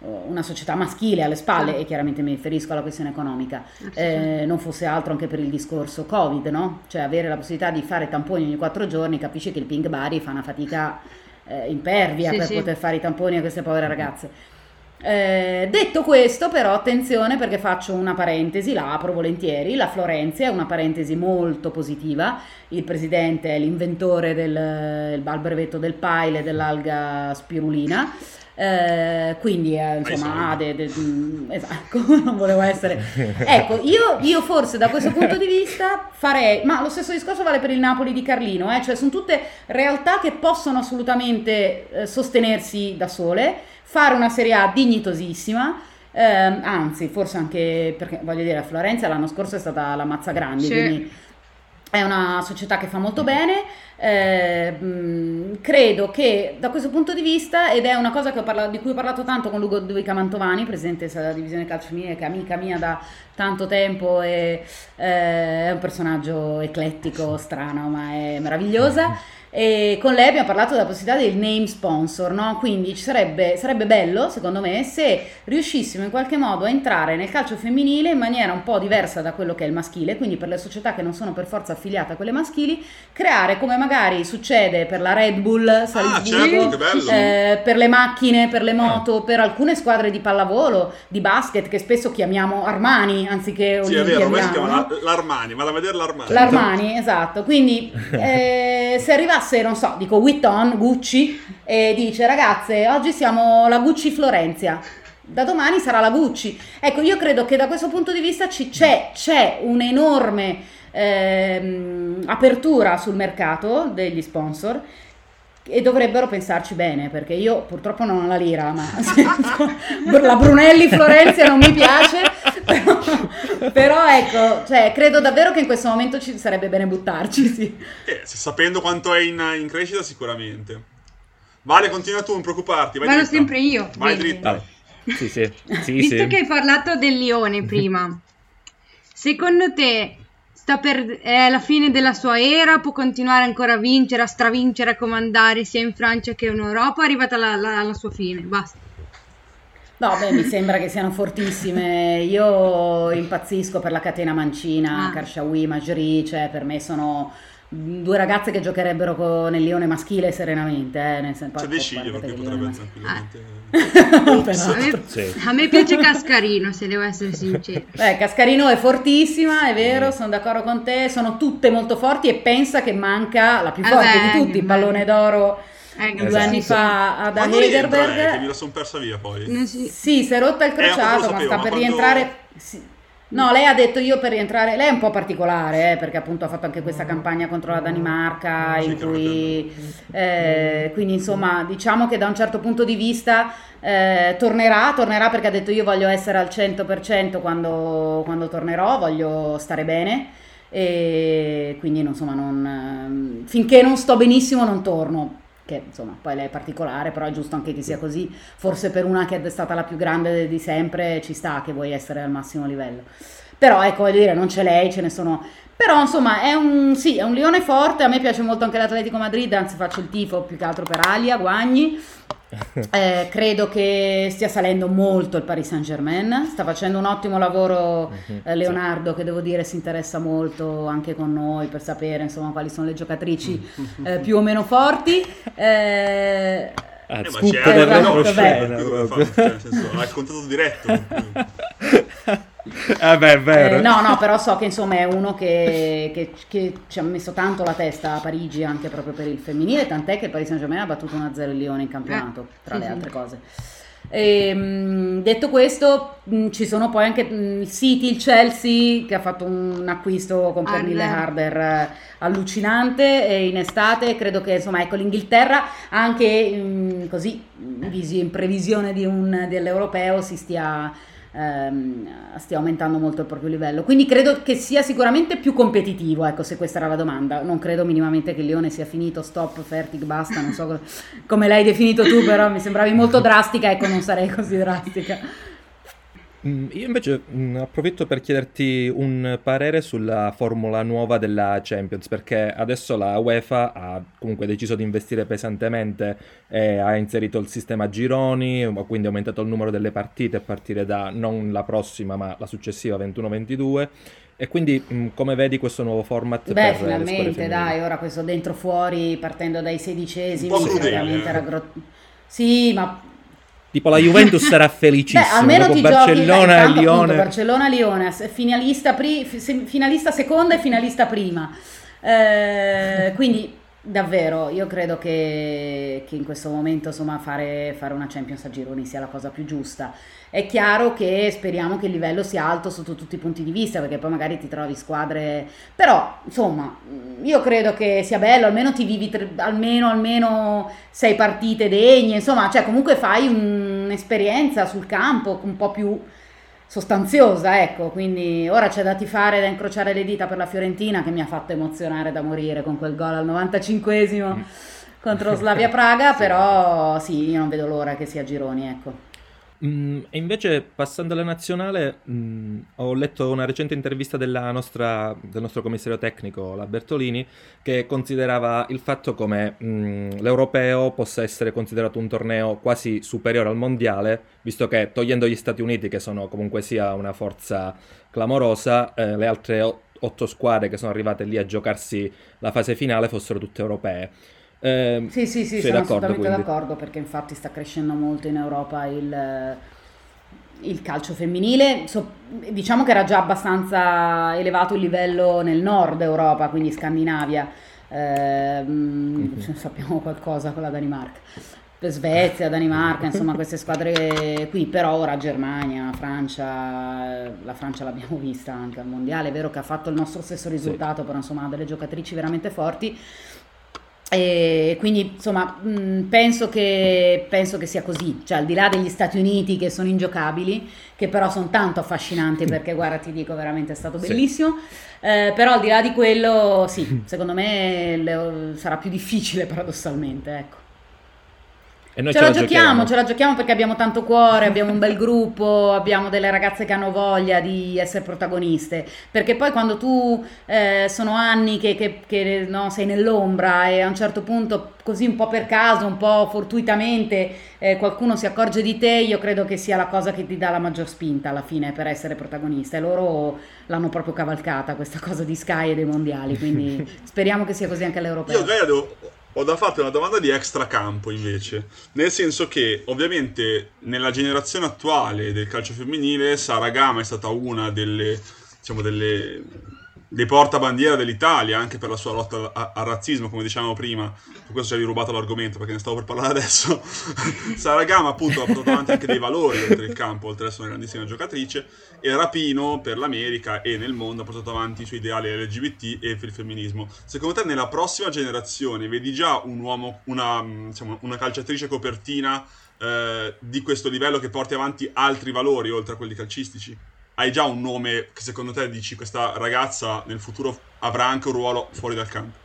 una società maschile alle spalle. E chiaramente mi riferisco alla questione economica, eh, non fosse altro anche per il discorso Covid, no? Cioè avere la possibilità di fare tamponi ogni quattro giorni, capisci che il ping bari fa una fatica eh, impervia sì, per sì. poter fare i tamponi a queste povere ragazze. Eh, detto questo, però, attenzione perché faccio una parentesi, la apro volentieri. La Florenzia è una parentesi molto positiva. Il presidente è l'inventore del brevetto del pile dell'alga spirulina. Eh, quindi eh, insomma ah, de, de, mm, esatto non volevo essere ecco io, io, forse da questo punto di vista farei ma lo stesso discorso vale per il Napoli di Carlino eh? cioè sono tutte realtà che possono assolutamente eh, sostenersi da sole fare una Serie A dignitosissima eh, anzi forse anche perché voglio dire Florenza l'anno scorso è stata la Mazza Grandi, sì. quindi è una società che fa molto bene, eh, credo che da questo punto di vista, ed è una cosa parlato, di cui ho parlato tanto con Ludovica Mantovani, presidente della divisione calcio femminile, che è amica mia da tanto tempo e eh, è un personaggio eclettico, strano, ma è meravigliosa. E con lei abbiamo parlato della possibilità del name sponsor, no? quindi ci sarebbe, sarebbe bello, secondo me, se riuscissimo in qualche modo a entrare nel calcio femminile in maniera un po' diversa da quello che è il maschile, quindi per le società che non sono per forza affiliate a quelle maschili, creare come magari succede per la Red Bull, ah, certo, eh, per le macchine, per le moto, per alcune squadre di pallavolo, di basket, che spesso chiamiamo Armani anziché Sì, è vero, ormai si chiama l'Armani, vado a vedere l'Armani. L'Armani, esatto, quindi eh, se arrivasse arrivasse, non so, dico Witton, Gucci, e dice ragazze, oggi siamo la Gucci Florenzia. Da domani sarà la Gucci. Ecco, io credo che da questo punto di vista ci, c'è, c'è un'enorme ehm, apertura sul mercato degli sponsor e dovrebbero pensarci bene perché io purtroppo non ho la lira ma la Brunelli Florenzia non mi piace però, però, ecco cioè, credo davvero che in questo momento ci sarebbe bene buttarci sì. eh, sapendo quanto è in, in, crescita sicuramente. Vale continua tu non preoccuparti vai vado sempre io vai dritta. Sì, sì. Sì, visto che hai parlato del Lione prima secondo te sta per, è alla fine della sua era, può continuare ancora a vincere, a stravincere, a comandare sia in Francia che in Europa, è arrivata alla, alla, alla sua fine, basta. No, beh, mi sembra che siano fortissime. Io impazzisco per la catena mancina, ah. Karshawi, Majri, cioè per me sono due ragazze che giocherebbero con il leone maschile serenamente. Eh, nel senso, C'è dei scigli perché potrebbe tranquillamente. Ah. sì. A me piace Cascarino, se devo essere sincero. Beh, Cascarino è fortissima, è vero, sono d'accordo con te. Sono tutte molto forti e pensa che manca la più forte eh di tutti, il pallone d'oro. Eh, due esatto. anni fa ad Heidelberg eh, che me la sono persa via poi sì, sì si è rotta il eh, crociato eh, ma sta ma per quando... rientrare sì No, lei ha detto io per rientrare, lei è un po' particolare eh, perché appunto ha fatto anche questa campagna contro la Danimarca in cui, eh, quindi insomma diciamo che da un certo punto di vista eh, tornerà, tornerà perché ha detto io voglio essere al 100% quando, quando tornerò, voglio stare bene e quindi insomma non, finché non sto benissimo non torno che insomma poi lei è particolare, però è giusto anche che sia così. Forse per una che è stata la più grande di sempre ci sta che vuoi essere al massimo livello. Però ecco, voglio dire, non c'è lei, ce ne sono... Però insomma è un, sì, è un leone forte, a me piace molto anche l'Atletico Madrid, anzi faccio il tifo più che altro per Alia, Guagni. Eh, credo che stia salendo molto il Paris Saint Germain, sta facendo un ottimo lavoro mhm, eh, Leonardo che devo dire si interessa molto anche con noi per sapere insomma quali sono le giocatrici eh, più o meno forti. Eh, Ah, eh, ma c'è anche scena, cioè, al contatto diretto. eh beh, è vero. Eh, no, no, però so che insomma è uno che, che, che, ci ha messo tanto la testa a Parigi anche proprio per il femminile, tant'è che il Paris Saint Germain ha battuto 1-0 il Lione in campionato, eh, tra le altre cose. E, ehm, detto questo, mh, ci sono poi anche mh, il City, il Chelsea che ha fatto un acquisto con Pernille Harder eh, allucinante in estate. Credo che insomma, ecco, l'Inghilterra anche mh, così in previsione di un, dell'europeo si stia ehm, stia aumentando molto il proprio livello. Quindi credo che sia sicuramente più competitivo, ecco se questa era la domanda. Non credo minimamente che il Lione sia finito, stop, fertig, basta, non so come l'hai definito tu, però mi sembravi molto drastica, ecco non sarei così drastica. Mm, io invece mh, mm, approfitto per chiederti un parere sulla formula nuova della Champions, perché adesso la UEFA ha comunque deciso di investire pesantemente e ha inserito il sistema gironi, quindi ha aumentato il numero delle partite a partire da non la prossima ma la successiva 21-22. E quindi mh, mm, come vedi questo nuovo format? Beh, finalmente dai, ora questo dentro fuori partendo dai sedicesimi, veramente era gro- Sì, ma Tipo la Juventus sarà felicissima. Beh, almeno ti Barcellona giochi, beh, Lione. Barcellona-Lione, finalista, pri- finalista seconda e finalista prima. Eh, quindi davvero io credo che, che in questo momento insomma, fare, fare, una Champions a gironi sia la cosa più giusta. È chiaro che speriamo che il livello sia alto sotto tutti i punti di vista, perché poi magari ti trovi squadre. Però, insomma, io credo che sia bello, almeno ti vivi tre, almeno, almeno sei partite degne, insomma, cioè comunque fai un un'esperienza sul campo un po' più sostanziosa, ecco, quindi ora c'è da tifare, da incrociare le dita per la Fiorentina che mi ha fatto emozionare da morire con quel gol al 95esimo mm. contro Slavia Praga, però sì, io non vedo l'ora che sia gironi, ecco. Mm, e invece, passando alla nazionale, mm, ho letto una recente intervista nostra, del nostro commissario tecnico, la Bertolini, che considerava il fatto come mm, l'europeo possa essere considerato un torneo quasi superiore al mondiale, visto che togliendo gli Stati Uniti, che sono comunque sia una forza clamorosa, eh, le altre otto squadre che sono arrivate lì a giocarsi la fase finale fossero tutte europee. Eh, sì, sì, sì, sono assolutamente quindi. d'accordo perché infatti sta crescendo molto in Europa il, il calcio femminile. So, diciamo che era già abbastanza elevato il livello nel nord Europa, quindi Scandinavia. Eh, mm-hmm. Sappiamo qualcosa con la Danimarca. Svezia, Danimarca, insomma queste squadre qui, però ora Germania, Francia, la Francia l'abbiamo vista anche al mondiale, è vero che ha fatto il nostro stesso risultato, sì. però insomma ha delle giocatrici veramente forti e quindi insomma mh, penso, che, penso che sia così, cioè al di là degli Stati Uniti che sono ingiocabili, che però sono tanto affascinanti perché guarda ti dico veramente è stato bellissimo, sì. eh, però al di là di quello sì, secondo me le, sarà più difficile paradossalmente, ecco ce, ce, la giochiamo, giochiamo, ce la giochiamo perché abbiamo tanto cuore, abbiamo un bel gruppo, abbiamo delle ragazze che hanno voglia di essere protagoniste. Perché poi quando tu eh, sono anni che, che, che no, sei nell'ombra e a un certo punto, così un po' per caso, un po' fortuitamente, eh, qualcuno si accorge di te, io credo che sia la cosa che ti dà la maggior spinta alla fine per essere protagonista. E loro l'hanno proprio cavalcata questa cosa di Sky e dei mondiali. Quindi speriamo che sia così anche all'europeo. Io credo ho da farti una domanda di extracampo invece, nel senso che ovviamente nella generazione attuale del calcio femminile Sara Gama è stata una delle, diciamo, delle dei portabandiera dell'Italia anche per la sua lotta al, razzismo, come dicevamo prima. Per questo ci avevi rubato l'argomento perché ne stavo per parlare adesso. Sara Gama, appunto, ha portato avanti anche dei valori oltre il campo, oltre ad essere una grandissima giocatrice. E Rapino per l'America e nel mondo ha portato avanti i suoi ideali LGBT e per il femminismo. Secondo te, nella prossima generazione, vedi già un uomo, una, diciamo, una calciatrice copertina eh, di questo livello che porti avanti altri valori oltre a quelli calcistici? Hai già un nome che secondo te dici questa ragazza nel futuro avrà anche un ruolo fuori dal campo?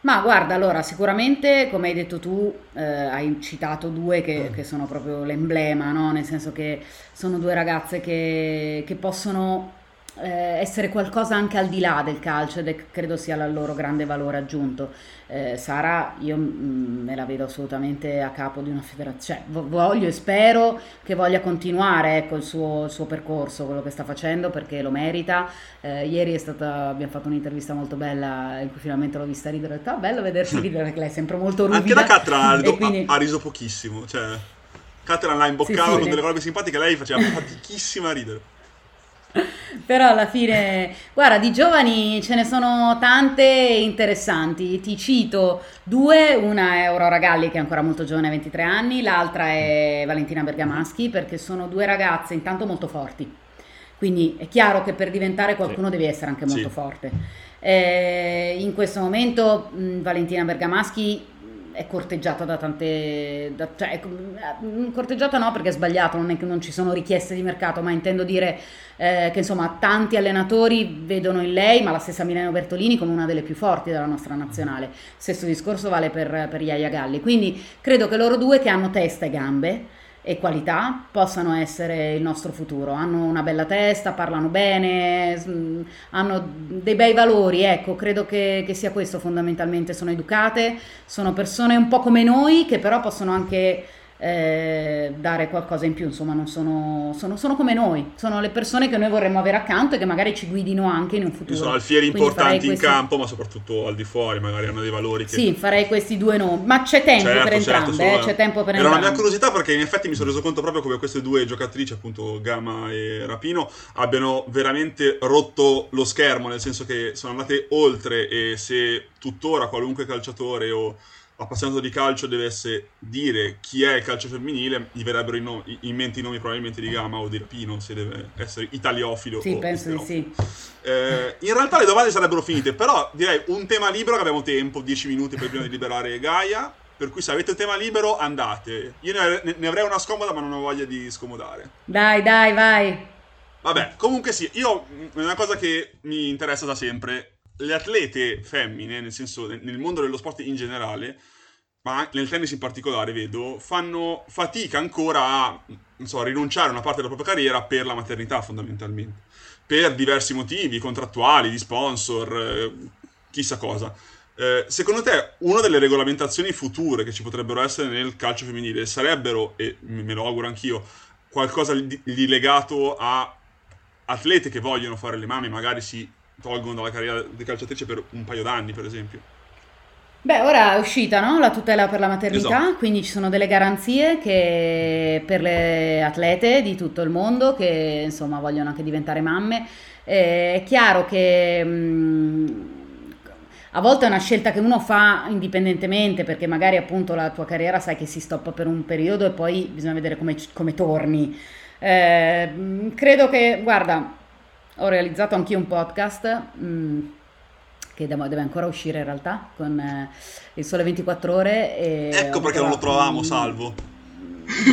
Ma guarda, allora sicuramente come hai detto tu, eh, hai citato due che, che, sono proprio l'emblema, no? nel senso che sono due ragazze che, che possono eh, essere qualcosa anche al di là del calcio ed è, credo sia il loro grande valore aggiunto. Eh, Sara, io mh, mm, me la vedo assolutamente a capo di una federazione, cioè, voglio e spero che voglia continuare ecco, il, suo, il, suo, percorso, quello che sta facendo perché lo merita. Eh, ieri è stata, abbiamo fatto un'intervista molto bella in cui finalmente l'ho vista ridere, ho detto ah, bello vedersi ridere perché lei è sempre molto ruvida. Anche la Catra quindi... ha, ha, riso pochissimo, cioè Catra la imboccava sì, sì, con delle robe simpatiche, lei faceva fatichissima a ridere. Però alla fine, guarda, di giovani ce ne sono tante interessanti. Ti cito due, una è Aurora Galli che è ancora molto giovane, 23 anni, l'altra è Valentina Bergamaschi perché sono due ragazze intanto molto forti. Quindi è chiaro che per diventare qualcuno sì. devi essere anche molto sì. forte. Eh, in questo momento mh, Valentina Bergamaschi è corteggiata da tante... Da, cioè, mm, corteggiata no perché è sbagliato, non è che non ci sono richieste di mercato, ma intendo dire eh, che insomma tanti allenatori vedono in lei, ma la stessa Mileno Bertolini come una delle più forti della nostra nazionale. Stesso discorso vale per, per Iaia Galli. Quindi credo che loro due che hanno testa e gambe e qualità possano essere il nostro futuro. Hanno una bella testa, parlano bene, hanno dei bei valori, ecco, credo che, che, sia questo fondamentalmente. Sono educate, sono persone un po' come noi che però possono anche eh, dare qualcosa in più, insomma, non sono, sono, sono, come noi, sono le persone che noi vorremmo avere accanto e che magari ci guidino anche in un futuro. Sono alfieri importanti in campo, ma soprattutto al di fuori, magari hanno dei valori che... Sì, farei questi due nomi, ma c'è tempo certo, per certo, entrambe, eh, c'è tempo per Era entrambe. una mia curiosità perché in effetti mi sono reso conto proprio come queste due giocatrici, appunto Gama e Rapino, abbiano veramente rotto lo schermo, nel senso che sono andate oltre e se tuttora qualunque calciatore o appassionato di calcio dovesse dire chi è il calcio femminile, gli verrebbero in, no- in, mente i nomi probabilmente di Gama o di Rapino, se deve essere italiofilo. Sì, penso di sì. Eh, in realtà le domande sarebbero finite, però direi un tema libero che abbiamo tempo, 10 minuti per prima di liberare Gaia. Per cui se avete tema libero andate. Io ne, ne avrei una scomoda ma non ho voglia di scomodare. Dai, dai, vai. Vabbè, comunque sì, io è una cosa che mi interessa da sempre. Le atlete femmine, nel senso nel mondo dello sport in generale, ma nel tennis in particolare vedo, fanno fatica ancora a so, rinunciare a una parte della propria carriera per la maternità fondamentalmente. Per diversi motivi contrattuali, di sponsor, eh, chissà cosa. Eh, secondo te, una delle regolamentazioni future che ci potrebbero essere nel calcio femminile sarebbero, e me lo auguro anch'io, qualcosa di, legato a atlete che vogliono fare le mamme, magari si tolgono dalla carriera di calciatrice per un paio d'anni, per esempio? Beh, ora è uscita no? la tutela per la maternità, esatto. quindi ci sono delle garanzie che per le atlete di tutto il mondo che insomma vogliono anche diventare mamme. Eh, è chiaro che mh, mm, a volte è una scelta che uno fa indipendentemente perché magari appunto la tua carriera sai che si stoppa per un periodo e poi bisogna vedere come, come torni. Eh, credo che, guarda, ho realizzato anch'io un podcast mh, mm, che deve ancora uscire in realtà con eh, il Sole 24 Ore. ecco perché non lo trovavamo, salvo.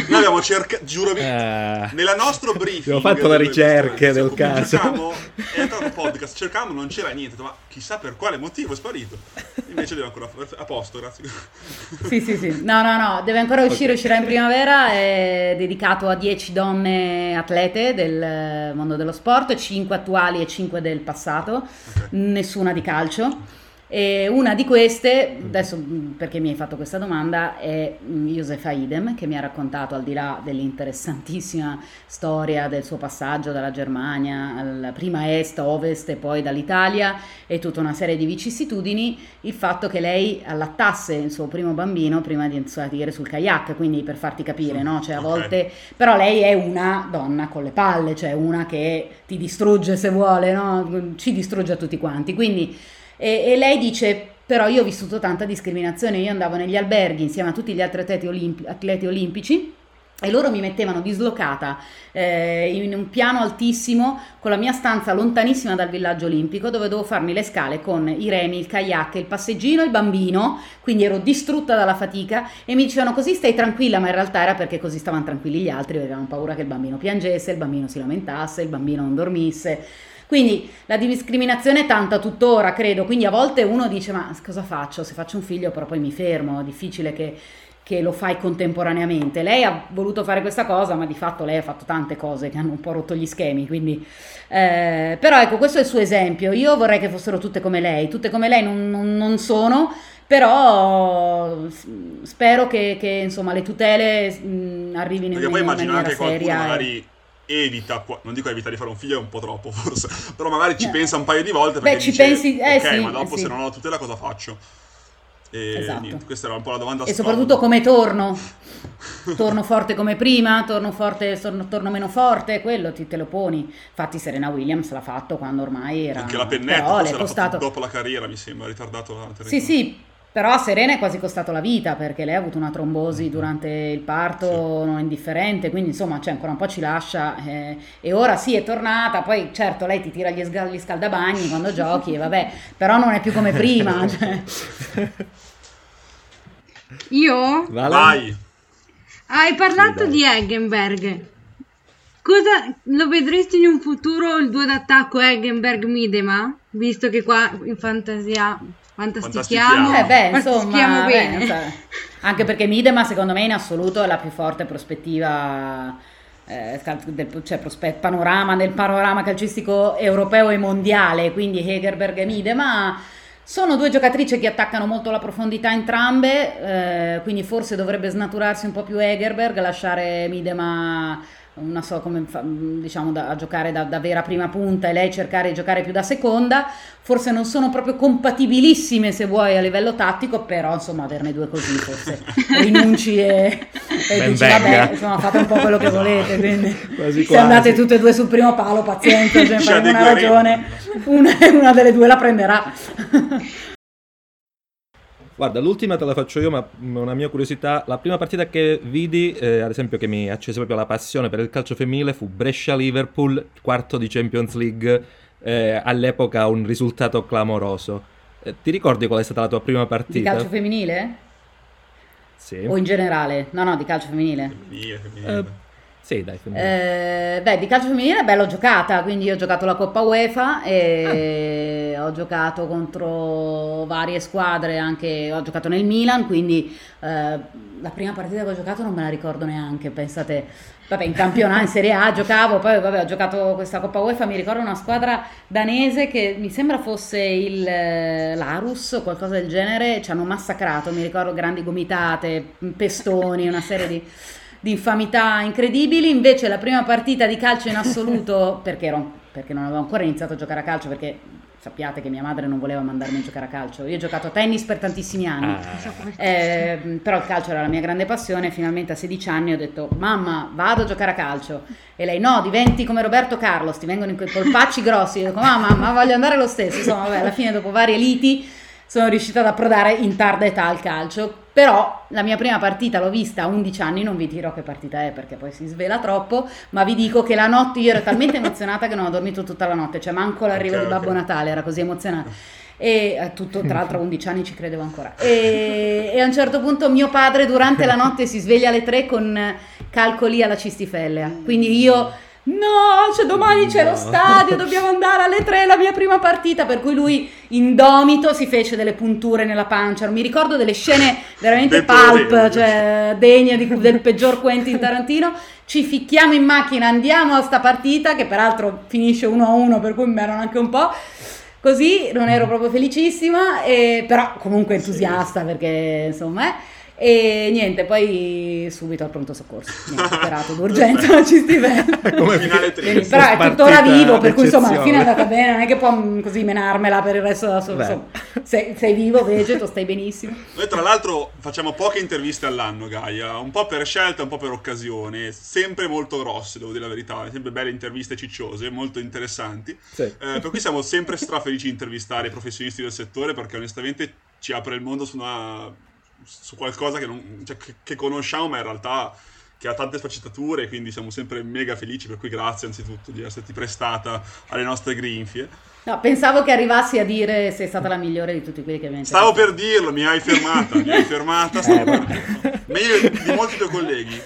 Noi abbiamo cercato, giuro, uh, nella nostra briefing abbiamo fatto le ricerche del caso. Cercavamo, è entrato un podcast, cercavamo, non c'era niente, ma chissà per quale motivo è sparito. Invece deve ancora a posto, grazie. Sì, sì, sì. No, no, no, deve ancora uscire, okay. uscirà in primavera, è dedicato a 10 donne atlete del mondo dello sport, 5 attuali e 5 del passato, okay. nessuna di calcio. E una di queste, adesso perché mi hai fatto questa domanda, è Josefa Idem che mi ha raccontato al di là dell'interessantissima storia del suo passaggio dalla Germania, alla prima est, ovest e poi dall'Italia e tutta una serie di vicissitudini, il fatto che lei allattasse il suo primo bambino prima di salire sul kayak, quindi per farti capire, no? Cioè a volte, però lei è una donna con le palle, cioè una che ti distrugge se vuole, no? Ci distrugge a tutti quanti, quindi e, e lei dice però io ho vissuto tanta discriminazione, io andavo negli alberghi insieme a tutti gli altri atleti, olimpi- atleti olimpici e loro mi mettevano dislocata eh, in un piano altissimo con la mia stanza lontanissima dal villaggio olimpico dove dovevo farmi le scale con i remi, il kayak, il passeggino e il bambino, quindi ero distrutta dalla fatica e mi dicevano così stai tranquilla, ma in realtà era perché così stavano tranquilli gli altri, avevano paura che il bambino piangesse, il bambino si lamentasse, il bambino non dormisse. Quindi la discriminazione è tanta tuttora, credo. Quindi a volte uno dice: Ma cosa faccio? Se faccio un figlio, però poi mi fermo. È difficile che, che lo fai contemporaneamente. Lei ha voluto fare questa cosa, ma di fatto lei ha fatto tante cose che hanno un po' rotto gli schemi. Quindi, eh, però ecco, questo è il suo esempio. Io vorrei che fossero tutte come lei. Tutte come lei non, non, non sono. Però spero che, che insomma, le tutele mh, arrivino Perché in, maniera seria. Perché poi magari evita, non dico evita di fare un figlio, è un po' troppo forse, però magari ci eh. pensa un paio di volte perché Beh, ci dice, pensi, eh, ok, sì, ma dopo eh, sì. se non ho la tutela cosa faccio? E esatto. niente, questa era un po' la domanda. E soprattutto come torno? torno forte come prima, torno forte, torno, torno meno forte, quello ti, te lo poni. Infatti Serena Williams l'ha fatto quando ormai era... Anche la pennetta, però, costato... dopo la carriera mi sembra, ritardato la Sì, sì, però a Serena è quasi costato la vita perché lei ha avuto una trombosi mm-hmm. durante il parto sì. non indifferente, quindi insomma cioè, ancora un po' ci lascia. Eh, e ora sì è tornata, poi certo lei ti tira gli, sgal- gli scaldabagni quando giochi e vabbè, però non è più come prima. Cioè. Io? Vai! Hai parlato sì, di Eggenberg. Cosa lo vedresti in un futuro il duo d'attacco Eggenberg-Midema? Visto che qua in fantasia Fantastichiamo. Eh beh, insomma, bene. Beh, anche perché Midema secondo me in assoluto è la più forte prospettiva eh, del, cioè prospett, panorama del panorama calcistico europeo e mondiale, quindi Hegerberg e Midema sono due giocatrici che attaccano molto la profondità entrambe, eh, quindi forse dovrebbe snaturarsi un po' più Hegerberg, lasciare Midema una so come diciamo da, a giocare da, da, vera prima punta e lei cercare di giocare più da seconda. Forse non sono proprio compatibilissime se vuoi a livello tattico però insomma averne due così forse. Rinunci e, e dici vabbè insomma fate un po' quello che volete quindi quasi, se quasi. andate tutte e due sul primo palo pazienza cioè, una ragione. Una, una delle due la prenderà Guarda, l'ultima te la faccio io, ma una mia curiosità. La prima partita che vidi, eh, ad esempio, che mi accese proprio la passione per il calcio femminile fu Brescia-Liverpool, quarto di Champions League, eh, all'epoca un risultato clamoroso. Eh, ti ricordi qual è stata la tua prima partita? Di calcio femminile? Sì. O in generale? No, no, di calcio femminile. Femminile, femminile. Sì, dai, femminile. Eh, beh, di calcio femminile, beh, l'ho giocata, quindi ho giocato la Coppa UEFA e ah. ho giocato contro varie squadre, anche ho giocato nel Milan, quindi eh, la prima partita che ho giocato non me la ricordo neanche, pensate, vabbè, in campionato, in Serie A giocavo, poi vabbè, ho giocato questa Coppa UEFA, mi ricordo una squadra danese che mi sembra fosse il eh, Larus o qualcosa del genere, ci hanno massacrato, mi ricordo grandi gomitate, pestoni, una serie di di infamità incredibili. Invece la prima partita di calcio in assoluto, perché, ero, perché non avevo ancora iniziato a giocare a calcio, perché sappiate che mia madre non voleva mandarmi a giocare a calcio. Io ho giocato a tennis per tantissimi anni, ah. eh, però il calcio era la mia grande passione. Finalmente a 16 anni ho detto: Mamma, vado a giocare a calcio. E lei: No, diventi come Roberto Carlos, ti vengono in quei polpacci grossi. Io dico: Mamma, ma voglio andare lo stesso. Insomma, vabbè, alla fine, dopo varie liti, sono riuscita ad approdare in tarda età al calcio però la mia prima partita l'ho vista a 11 anni, non vi dirò che partita è perché poi si svela troppo, ma vi dico che la notte io ero talmente emozionata che non ho dormito tutta la notte, cioè manco l'arrivo okay, di Babbo okay. Natale, era così emozionata. E eh, tutto, tra l'altro a 11 anni ci credevo ancora. E, e, a un certo punto mio padre durante la notte si sveglia alle 3 con calcoli alla cistifellea. Quindi io No, cioè domani c'è no. lo stadio, dobbiamo andare alle tre, la mia prima partita. Per cui lui, indomito, si fece delle punture nella pancia. Mi ricordo delle scene veramente pulp, cioè degne di, del peggior Quentin Tarantino. Ci ficchiamo in macchina, andiamo a sta partita, che peraltro finisce 1-1, per cui mi erano anche un po'. Così non ero proprio felicissima, e, però comunque entusiasta perché insomma... Eh. E niente, poi subito al pronto soccorso. Niente, operato d'urgenza la cistivella. Come finale triste. Però è tuttora vivo, per cui insomma alla fine è andata bene, non è che può mm, così menarmela per il resto della sua vita. Sei, sei, vivo, vegeto, stai benissimo. Noi tra l'altro facciamo poche interviste all'anno, Gaia, un po' per scelta, un po' per occasione, sempre molto grosse, devo dire la verità, sempre belle interviste cicciose, molto interessanti. Sì. Eh, per cui siamo sempre strafelici di intervistare professionisti del settore perché onestamente ci apre il mondo su una su qualcosa che, non, cioè, che, che, conosciamo, ma in realtà che ha tante sfaccettature, quindi siamo sempre mega felici, per cui grazie anzitutto di esserti prestata alle nostre grinfie. No, pensavo che arrivassi a dire sei stata la migliore di tutti quelli che mi Stavo per dirlo, mi hai fermata, mi hai fermata, stavo eh, per dirlo. Meglio di molti tuoi colleghi.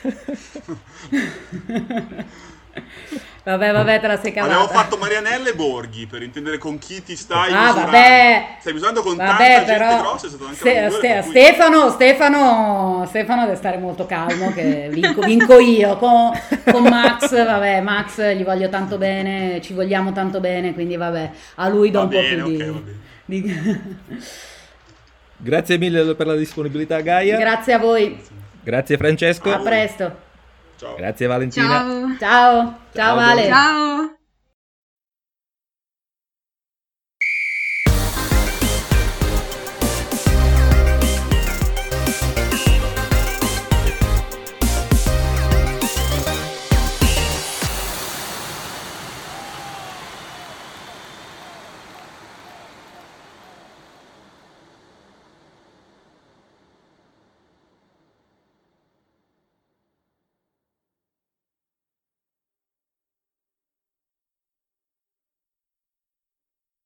Vabbè, vabbè, te la sei cavata. Abbiamo fatto Marianelle e Borghi per intendere con chi ti stai ah, misurando. vabbè. Stai misurando con vabbè, tanta però, gente grossa, è stato anche ste, ste, cui... Stefano, Stefano, Stefano deve stare molto calmo che vinco, vinco io. Con, con, Max, vabbè, Max gli voglio tanto bene, ci vogliamo tanto bene, quindi vabbè, a lui do va un bene, po' più okay, di... di... Grazie mille per la disponibilità Gaia. Grazie a voi. Grazie Francesco. A presto. Ciao. Grazie Valentina. Ciao. Ciao, ciao, ciao Vale. Ciao.